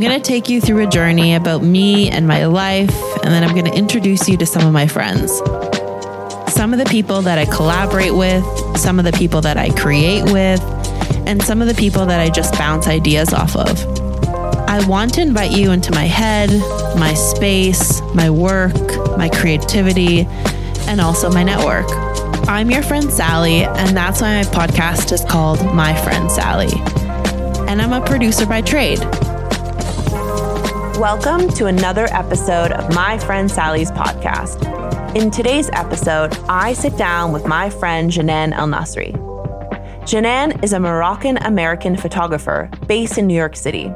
I'm going to take you through a journey about me and my life, and then I'm going to introduce you to some of my friends. Some of the people that I collaborate with, some of the people that I create with, and some of the people that I just bounce ideas off of. I want to invite you into my head, my space, my work, my creativity, and also my network. I'm your friend Sally, and that's why my podcast is called My Friend Sally. And I'm a producer by trade. Welcome to another episode of My Friend Sally's podcast. In today's episode, I sit down with my friend Janan El Nasri. Janan is a Moroccan American photographer based in New York City.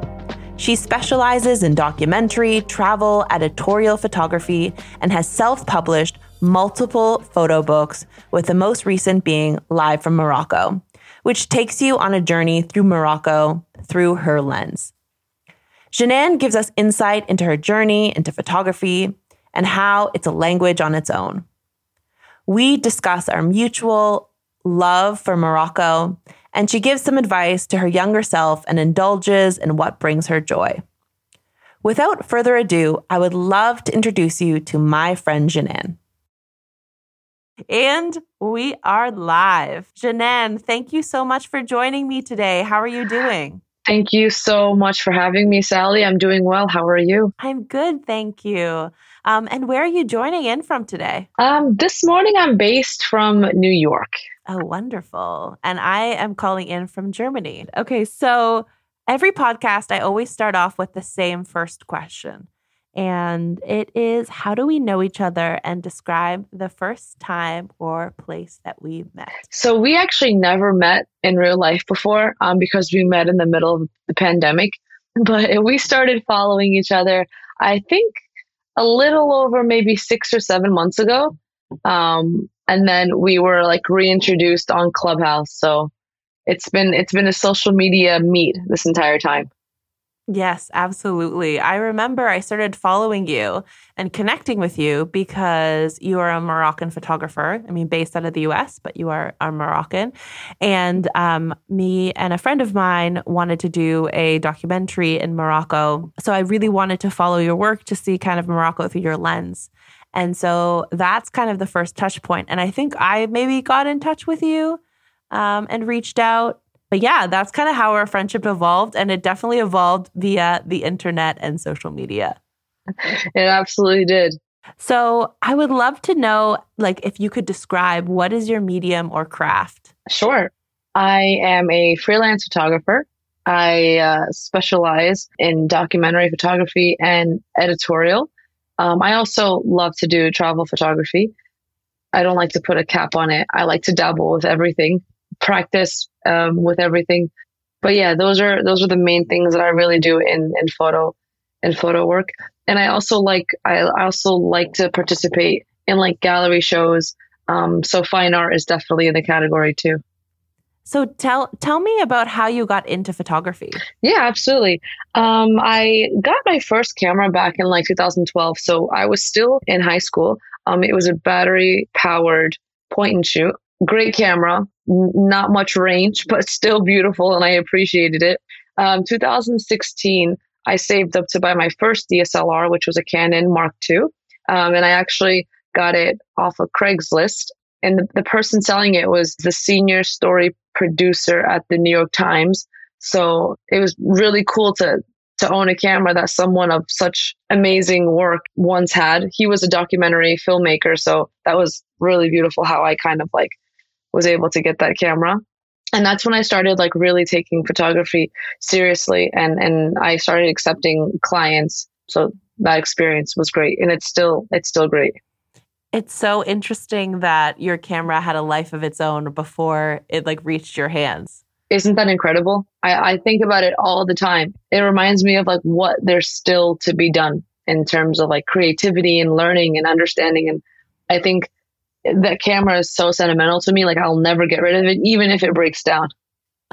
She specializes in documentary, travel, editorial photography, and has self published multiple photo books, with the most recent being Live from Morocco, which takes you on a journey through Morocco through her lens. Janan gives us insight into her journey into photography and how it's a language on its own. We discuss our mutual love for Morocco, and she gives some advice to her younger self and indulges in what brings her joy. Without further ado, I would love to introduce you to my friend Janan. And we are live. Janan, thank you so much for joining me today. How are you doing? Thank you so much for having me, Sally. I'm doing well. How are you? I'm good, thank you. Um, and where are you joining in from today? Um, this morning, I'm based from New York. Oh, wonderful. And I am calling in from Germany. Okay, so every podcast, I always start off with the same first question. And it is how do we know each other and describe the first time or place that we met? So, we actually never met in real life before um, because we met in the middle of the pandemic. But we started following each other, I think, a little over maybe six or seven months ago. Um, and then we were like reintroduced on Clubhouse. So, it's been it's been a social media meet this entire time. Yes, absolutely. I remember I started following you and connecting with you because you are a Moroccan photographer. I mean, based out of the US, but you are a Moroccan. And um, me and a friend of mine wanted to do a documentary in Morocco. So I really wanted to follow your work to see kind of Morocco through your lens. And so that's kind of the first touch point. And I think I maybe got in touch with you um, and reached out but yeah, that's kind of how our friendship evolved. And it definitely evolved via the internet and social media. It absolutely did. So I would love to know, like, if you could describe what is your medium or craft? Sure. I am a freelance photographer. I uh, specialize in documentary photography and editorial. Um, I also love to do travel photography. I don't like to put a cap on it. I like to dabble with everything practice um, with everything. But yeah, those are those are the main things that I really do in in photo in photo work. And I also like I also like to participate in like gallery shows. Um, so fine art is definitely in the category too. So tell tell me about how you got into photography. Yeah, absolutely. Um, I got my first camera back in like 2012, so I was still in high school. Um, it was a battery powered point and shoot great camera, not much range, but still beautiful, and I appreciated it. Um, 2016, I saved up to buy my first DSLR, which was a Canon Mark II, um, and I actually got it off of Craigslist. And the, the person selling it was the senior story producer at the New York Times. So it was really cool to to own a camera that someone of such amazing work once had. He was a documentary filmmaker, so that was really beautiful how I kind of like was able to get that camera. And that's when I started like really taking photography seriously and and I started accepting clients. So that experience was great and it's still it's still great. It's so interesting that your camera had a life of its own before it like reached your hands. Isn't that incredible? I, I think about it all the time. It reminds me of like what there's still to be done in terms of like creativity and learning and understanding. And i think that camera is so sentimental to me. Like I'll never get rid of it, even if it breaks down.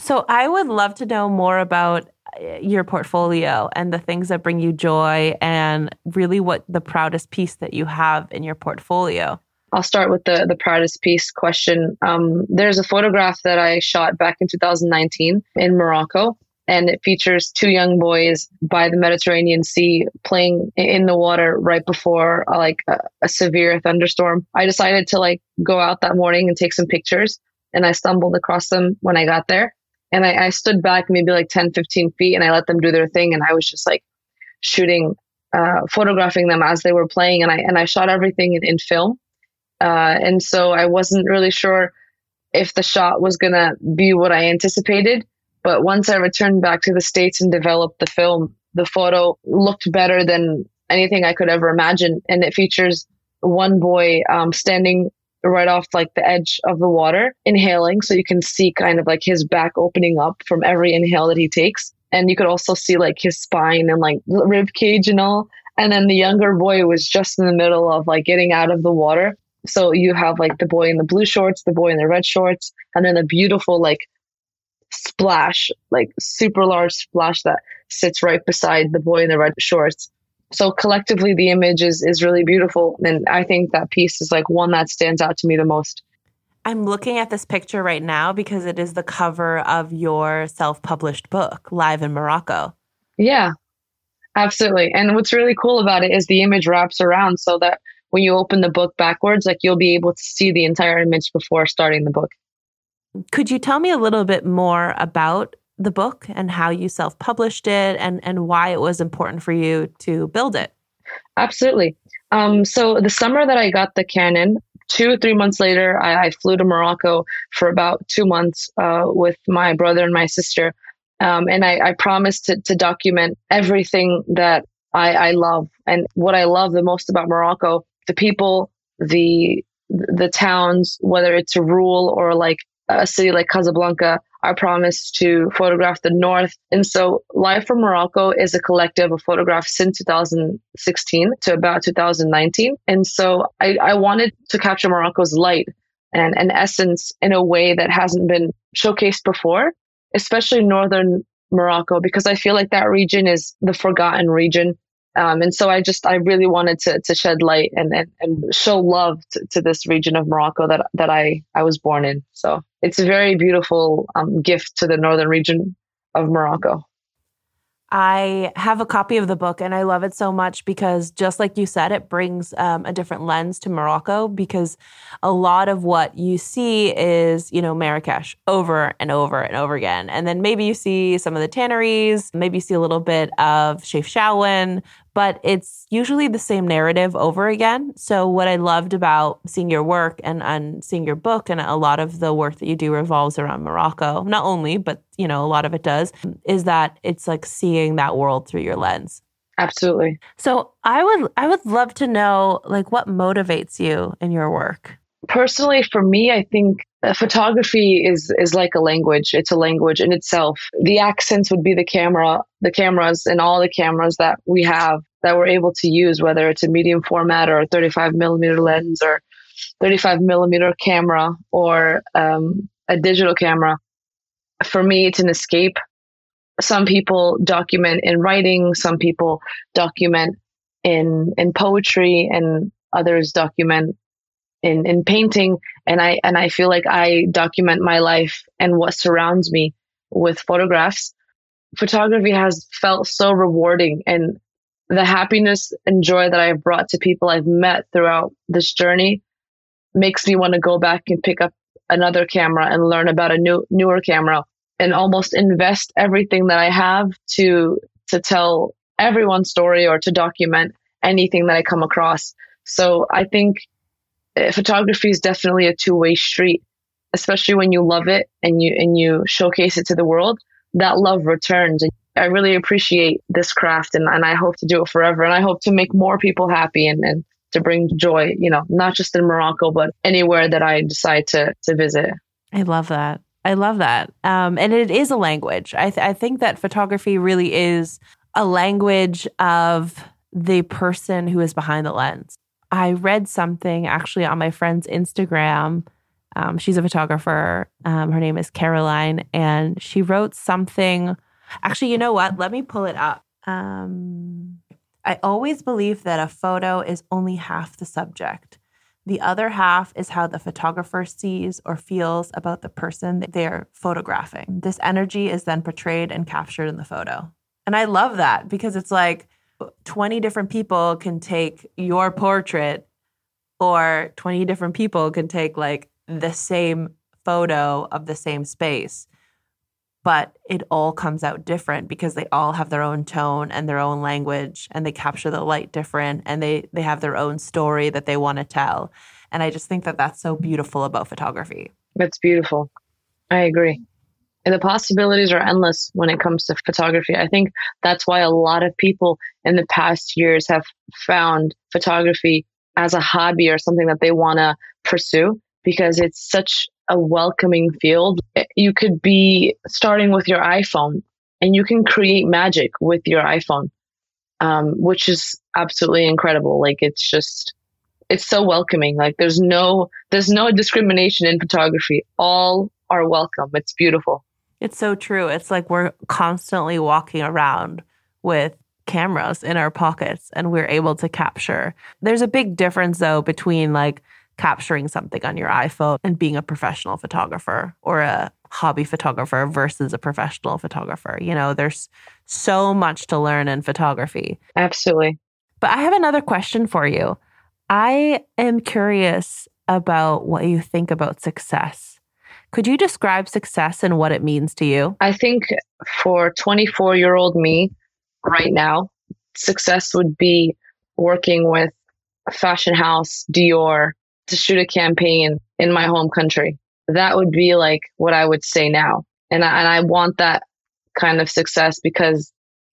So I would love to know more about uh, your portfolio and the things that bring you joy and really what the proudest piece that you have in your portfolio. I'll start with the the proudest piece question. Um, there's a photograph that I shot back in 2019 in Morocco, and it features two young boys by the Mediterranean Sea playing in the water right before uh, like a, a severe thunderstorm. I decided to like go out that morning and take some pictures and I stumbled across them when I got there. And I, I stood back maybe like 10, 15 feet and I let them do their thing. And I was just like shooting, uh, photographing them as they were playing. And I, and I shot everything in, in film. Uh, and so I wasn't really sure if the shot was going to be what I anticipated. But once I returned back to the States and developed the film, the photo looked better than anything I could ever imagine. And it features one boy um, standing right off like the edge of the water, inhaling. So you can see kind of like his back opening up from every inhale that he takes. And you could also see like his spine and like rib cage and all. And then the younger boy was just in the middle of like getting out of the water. So you have like the boy in the blue shorts, the boy in the red shorts, and then a beautiful like splash, like super large splash that sits right beside the boy in the red shorts. So collectively, the image is, is really beautiful. And I think that piece is like one that stands out to me the most. I'm looking at this picture right now because it is the cover of your self published book, Live in Morocco. Yeah, absolutely. And what's really cool about it is the image wraps around so that when you open the book backwards, like you'll be able to see the entire image before starting the book. Could you tell me a little bit more about the book and how you self published it and, and why it was important for you to build it? Absolutely. Um, so, the summer that I got the Canon, two, three months later, I, I flew to Morocco for about two months uh, with my brother and my sister. Um, and I, I promised to, to document everything that I, I love. And what I love the most about Morocco, the people, the the towns, whether it's a rural or like a city like Casablanca, I promised to photograph the North. And so Live from Morocco is a collective of photographs since 2016 to about 2019. And so I, I wanted to capture Morocco's light and, and essence in a way that hasn't been showcased before, especially Northern Morocco, because I feel like that region is the forgotten region. Um, and so I just, I really wanted to, to shed light and, and, and show love to, to, this region of Morocco that, that I, I was born in. So it's a very beautiful um, gift to the northern region of Morocco. I have a copy of the book and I love it so much because, just like you said, it brings um, a different lens to Morocco because a lot of what you see is, you know, Marrakesh over and over and over again. And then maybe you see some of the tanneries, maybe you see a little bit of Chefchaouen, but it's usually the same narrative over again. So what I loved about seeing your work and, and seeing your book and a lot of the work that you do revolves around Morocco, not only, but you know, a lot of it does, is that it's like seeing that world through your lens. Absolutely. So I would I would love to know like what motivates you in your work. Personally, for me, I think photography is is like a language. It's a language in itself. The accents would be the camera the cameras and all the cameras that we have that we're able to use whether it's a medium format or a 35 millimeter lens or 35 millimeter camera or um, a digital camera. For me it's an escape. Some people document in writing some people document in in poetry and others document in in painting and i and i feel like i document my life and what surrounds me with photographs. Photography has felt so rewarding and the happiness and joy that i've brought to people i've met throughout this journey makes me want to go back and pick up another camera and learn about a new newer camera and almost invest everything that i have to to tell everyone's story or to document anything that i come across. So i think photography is definitely a two-way street especially when you love it and you and you showcase it to the world. That love returns and i really appreciate this craft and, and i hope to do it forever and i hope to make more people happy and, and to bring joy you know not just in morocco but anywhere that i decide to to visit. I love that. I love that. Um, and it is a language. I, th- I think that photography really is a language of the person who is behind the lens I read something actually on my friend's Instagram. Um, she's a photographer. Um, her name is Caroline, and she wrote something. Actually, you know what? Let me pull it up. Um, I always believe that a photo is only half the subject. The other half is how the photographer sees or feels about the person they're photographing. This energy is then portrayed and captured in the photo. And I love that because it's like 20 different people can take your portrait, or 20 different people can take like the same photo of the same space but it all comes out different because they all have their own tone and their own language and they capture the light different and they they have their own story that they want to tell and i just think that that's so beautiful about photography That's beautiful. I agree. The possibilities are endless when it comes to photography. I think that's why a lot of people in the past years have found photography as a hobby or something that they want to pursue because it's such a welcoming field. You could be starting with your iPhone and you can create magic with your iPhone, um, which is absolutely incredible. Like it's just, it's so welcoming. Like there's no, there's no discrimination in photography. All are welcome. It's beautiful. It's so true it's like we're constantly walking around with cameras in our pockets and we're able to capture there's a big difference though between like capturing something on your iphone and being a professional photographer or a hobby photographer versus a professional photographer you know there's so much to learn in photography Absolutely. But I have another question for you. I am curious about what you think about success. Could you describe success and what it means to you? I think for 24 year old me right now, success would be working with a fashion house, Dior, to shoot a campaign in my home country. That would be like what I would say now. And I, and I want that kind of success because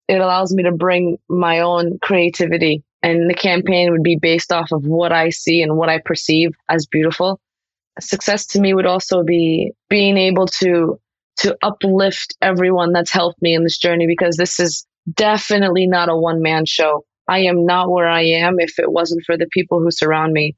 it allows me to bring my own creativity and the campaign would be based off of what I see and what I perceive as beautiful. Success to me would also be being able to to uplift everyone that's helped me in this journey because this is definitely not a one man show. I am not where I am if it wasn't for the people who surround me,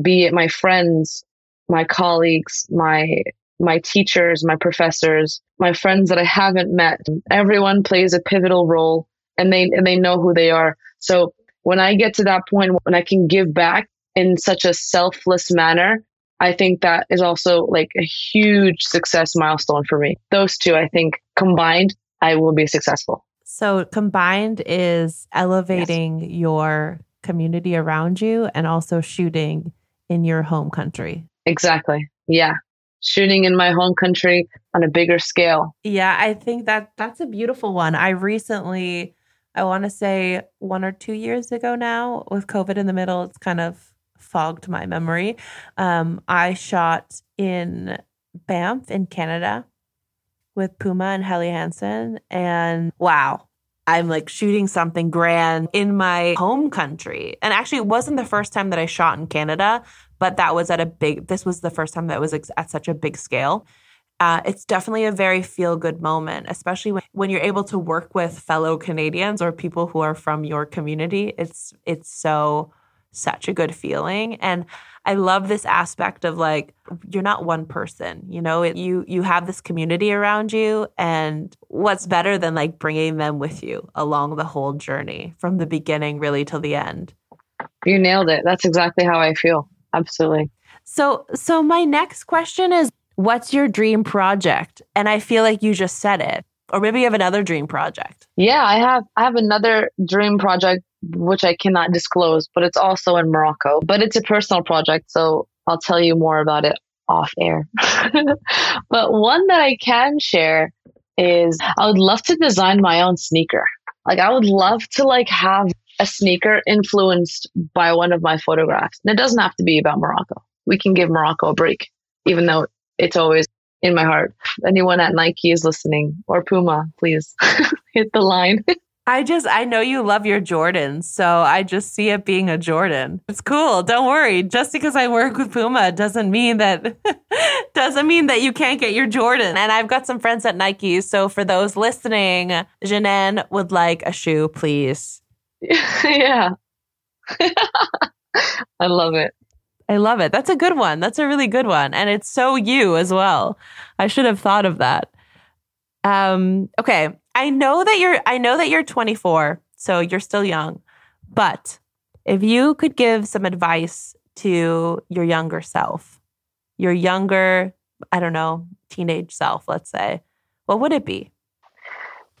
be it my friends, my colleagues, my my teachers, my professors, my friends that I haven't met. Everyone plays a pivotal role and they and they know who they are. So when I get to that point when I can give back in such a selfless manner, I think that is also like a huge success milestone for me. Those two, I think combined, I will be successful. So, combined is elevating your community around you and also shooting in your home country. Exactly. Yeah. Shooting in my home country on a bigger scale. Yeah, I think that that's a beautiful one. I recently, I want to say one or two years ago now, with COVID in the middle, it's kind of fogged my memory. Um, I shot in Banff in Canada with Puma and Helly Hansen, and wow. I'm like shooting something grand in my home country. And actually, it wasn't the first time that I shot in Canada, but that was at a big, this was the first time that was at such a big scale uh, it's definitely a very feel good moment, especially when, when you're able to work with fellow Canadians or people who are from your community. It's it's so such a good feeling, and I love this aspect of like you're not one person. You know, it, you you have this community around you, and what's better than like bringing them with you along the whole journey from the beginning really till the end. You nailed it. That's exactly how I feel. Absolutely. So so my next question is what's your dream project? And I feel like you just said it. Or maybe you have another dream project. Yeah, I have I have another dream project which I cannot disclose, but it's also in Morocco. But it's a personal project, so I'll tell you more about it off air. but one that I can share is I would love to design my own sneaker. Like I would love to like have a sneaker influenced by one of my photographs. And it doesn't have to be about Morocco. We can give Morocco a break, even though it's always in my heart. Anyone at Nike is listening or Puma, please hit the line. I just, I know you love your Jordans, so I just see it being a Jordan. It's cool. Don't worry. Just because I work with Puma doesn't mean that, doesn't mean that you can't get your Jordan. And I've got some friends at Nike. So for those listening, Janan would like a shoe, please. yeah. I love it. I love it. That's a good one. That's a really good one. And it's so you as well. I should have thought of that. Um, okay. I know that you're I know that you're 24, so you're still young. But if you could give some advice to your younger self, your younger, I don't know, teenage self, let's say, what would it be?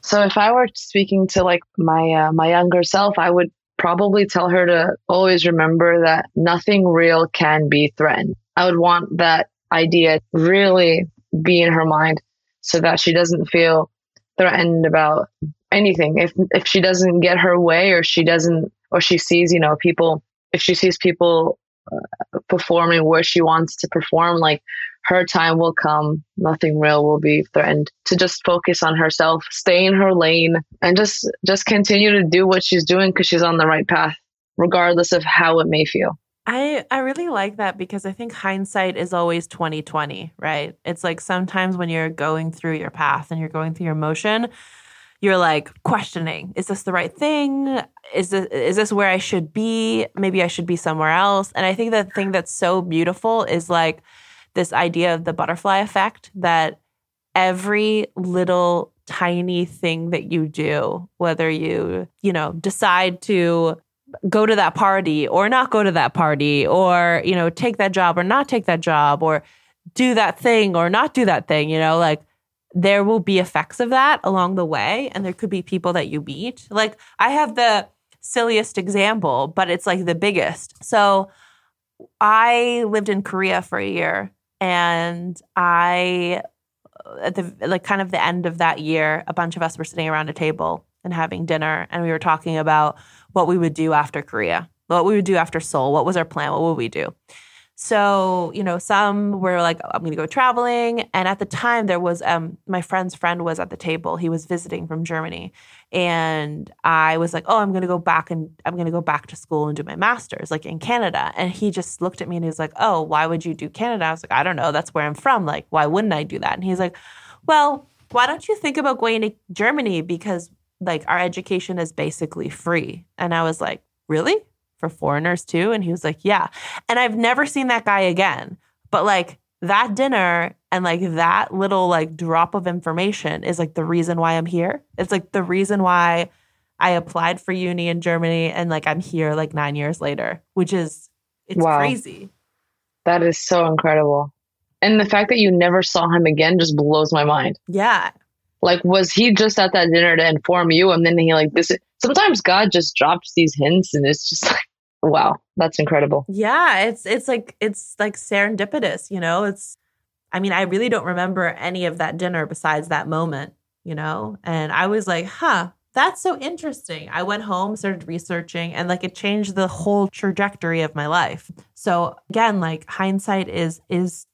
So if I were speaking to like my uh, my younger self, I would probably tell her to always remember that nothing real can be threatened. I would want that idea really be in her mind so that she doesn't feel threatened about anything. If if she doesn't get her way or she doesn't or she sees, you know, people if she sees people uh, performing where she wants to perform, like her time will come. Nothing real will be threatened. To just focus on herself, stay in her lane, and just just continue to do what she's doing because she's on the right path, regardless of how it may feel. I I really like that because I think hindsight is always 2020, right? It's like sometimes when you're going through your path and you're going through your motion, you're like questioning, is this the right thing? Is this is this where I should be? Maybe I should be somewhere else. And I think the thing that's so beautiful is like this idea of the butterfly effect that every little tiny thing that you do, whether you, you know, decide to go to that party or not go to that party or, you know, take that job or not take that job or do that thing or not do that thing, you know, like there will be effects of that along the way and there could be people that you meet. Like I have the silliest example, but it's like the biggest. So I lived in Korea for a year and I at the like kind of the end of that year, a bunch of us were sitting around a table and having dinner and we were talking about what we would do after Korea, what we would do after Seoul, what was our plan, what would we do? So, you know, some were like, I'm going to go traveling. And at the time, there was um, my friend's friend was at the table. He was visiting from Germany. And I was like, oh, I'm going to go back and I'm going to go back to school and do my master's, like in Canada. And he just looked at me and he was like, oh, why would you do Canada? I was like, I don't know. That's where I'm from. Like, why wouldn't I do that? And he's like, well, why don't you think about going to Germany? Because like our education is basically free. And I was like, really? for foreigners too? And he was like, yeah. And I've never seen that guy again. But like that dinner and like that little like drop of information is like the reason why I'm here. It's like the reason why I applied for uni in Germany and like I'm here like nine years later, which is it's wow. crazy. That is so incredible. And the fact that you never saw him again just blows my mind. Yeah. Like, was he just at that dinner to inform you? And then he like this. Sometimes God just drops these hints, and it's just like wow, that's incredible. Yeah, it's it's like it's like serendipitous, you know? It's I mean, I really don't remember any of that dinner besides that moment, you know? And I was like, "Huh, that's so interesting." I went home, started researching, and like it changed the whole trajectory of my life. So, again, like hindsight is is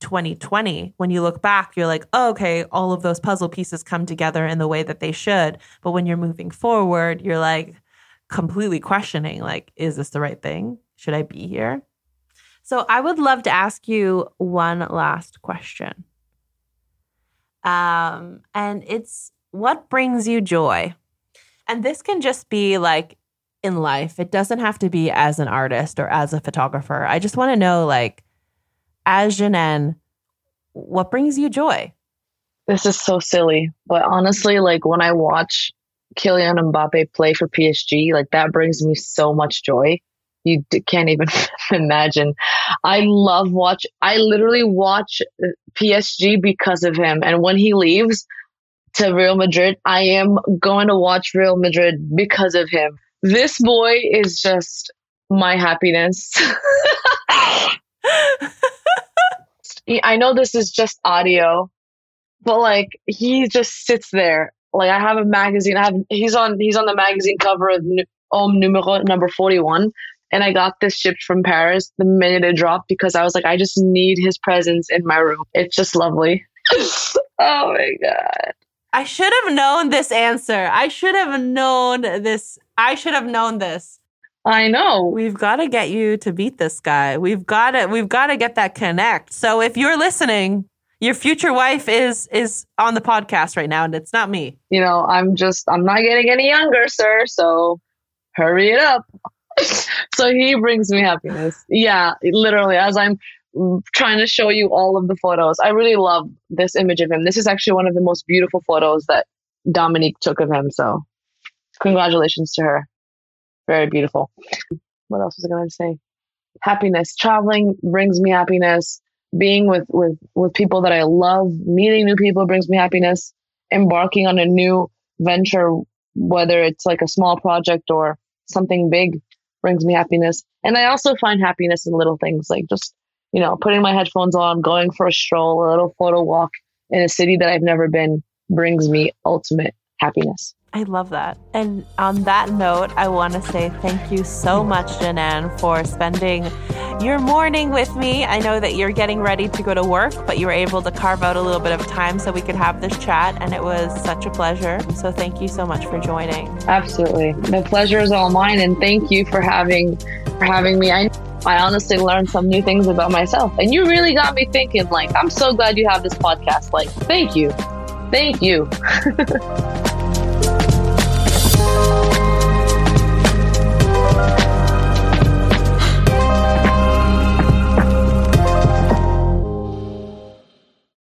2020 when you look back you're like oh, okay all of those puzzle pieces come together in the way that they should. But when you're moving forward you're like completely questioning like is this the right thing? Should i be here? So i would love to ask you one last question. Um and it's what brings you joy? And this can just be like in life. It doesn't have to be as an artist or as a photographer. I just want to know like as Janan, what brings you joy this is so silly but honestly like when i watch Kylian Mbappe play for PSG, like that brings me so much joy. You d- can't even imagine. I love watch. I literally watch uh, PSG because of him. And when he leaves to Real Madrid, I am going to watch Real Madrid because of him. This boy is just my happiness. I know this is just audio, but like he just sits there like I have a magazine. I have he's on he's on the magazine cover of Homme Numero number forty one, and I got this shipped from Paris the minute it dropped because I was like, I just need his presence in my room. It's just lovely. oh my god. I should have known this answer. I should have known this. I should have known this. I know. We've got to get you to beat this guy. We've got to we've got to get that connect. So if you're listening, your future wife is is on the podcast right now and it's not me you know i'm just i'm not getting any younger sir so hurry it up so he brings me happiness yeah literally as i'm trying to show you all of the photos i really love this image of him this is actually one of the most beautiful photos that dominique took of him so congratulations to her very beautiful what else was i going to say happiness. Traveling brings me happiness. Being with, with, with people that I love, meeting new people brings me happiness. Embarking on a new venture, whether it's like a small project or something big, brings me happiness. And I also find happiness in little things like just, you know, putting my headphones on, going for a stroll, a little photo walk in a city that I've never been brings me ultimate happiness. I love that. And on that note, I want to say thank you so much, Janan, for spending your morning with me. I know that you're getting ready to go to work, but you were able to carve out a little bit of time so we could have this chat, and it was such a pleasure. So thank you so much for joining. Absolutely, the pleasure is all mine, and thank you for having for having me. I I honestly learned some new things about myself, and you really got me thinking. Like, I'm so glad you have this podcast. Like, thank you, thank you.